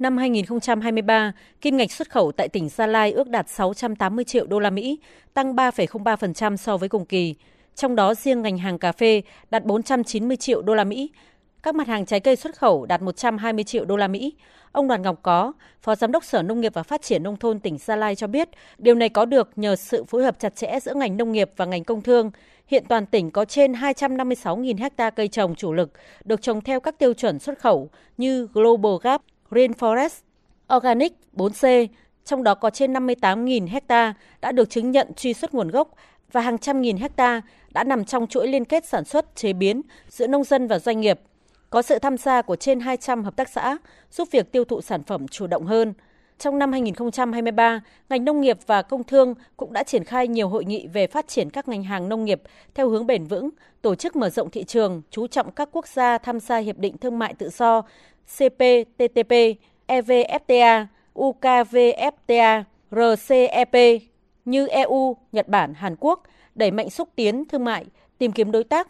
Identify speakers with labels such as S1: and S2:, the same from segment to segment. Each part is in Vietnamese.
S1: Năm 2023, kim ngạch xuất khẩu tại tỉnh Gia Lai ước đạt 680 triệu đô la Mỹ, tăng 3,03% so với cùng kỳ. Trong đó riêng ngành hàng cà phê đạt 490 triệu đô la Mỹ, các mặt hàng trái cây xuất khẩu đạt 120 triệu đô la Mỹ. Ông Đoàn Ngọc Có, Phó Giám đốc Sở Nông nghiệp và Phát triển Nông thôn tỉnh Gia Lai cho biết, điều này có được nhờ sự phối hợp chặt chẽ giữa ngành nông nghiệp và ngành công thương. Hiện toàn tỉnh có trên 256.000 ha cây trồng chủ lực được trồng theo các tiêu chuẩn xuất khẩu như Global Gap, Rainforest, Organic 4C, trong đó có trên 58.000 ha đã được chứng nhận truy xuất nguồn gốc và hàng trăm nghìn hecta đã nằm trong chuỗi liên kết sản xuất, chế biến giữa nông dân và doanh nghiệp. Có sự tham gia của trên 200 hợp tác xã, giúp việc tiêu thụ sản phẩm chủ động hơn. Trong năm 2023, ngành nông nghiệp và công thương cũng đã triển khai nhiều hội nghị về phát triển các ngành hàng nông nghiệp theo hướng bền vững, tổ chức mở rộng thị trường, chú trọng các quốc gia tham gia Hiệp định Thương mại Tự do CPTPP, EVFTA, UKVFTA, RCEP như EU, Nhật Bản, Hàn Quốc đẩy mạnh xúc tiến thương mại, tìm kiếm đối tác.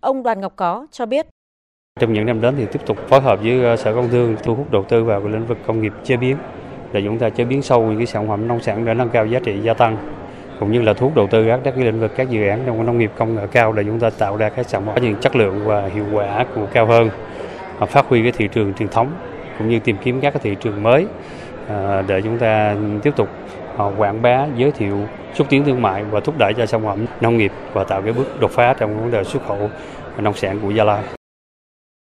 S1: Ông Đoàn Ngọc Có cho biết.
S2: Trong những năm đến thì tiếp tục phối hợp với ờ, Sở Công Thương thu hút đầu tư vào lĩnh vực công nghiệp chế biến để chúng ta chế biến sâu những cái sản phẩm nông sản để nâng cao giá trị, gia tăng, cũng như là thuốc đầu tư các các lĩnh vực, các dự án trong nông nghiệp công nghệ cao để chúng ta tạo ra các sản phẩm có những chất lượng và hiệu quả cũng cao hơn phát huy cái thị trường truyền thống cũng như tìm kiếm các cái thị trường mới à, để chúng ta tiếp tục à, quảng bá, giới thiệu, xúc tiến thương mại và thúc đẩy cho sản phẩm nông nghiệp và tạo cái bước đột phá trong vấn đề xuất khẩu nông sản của Gia Lai.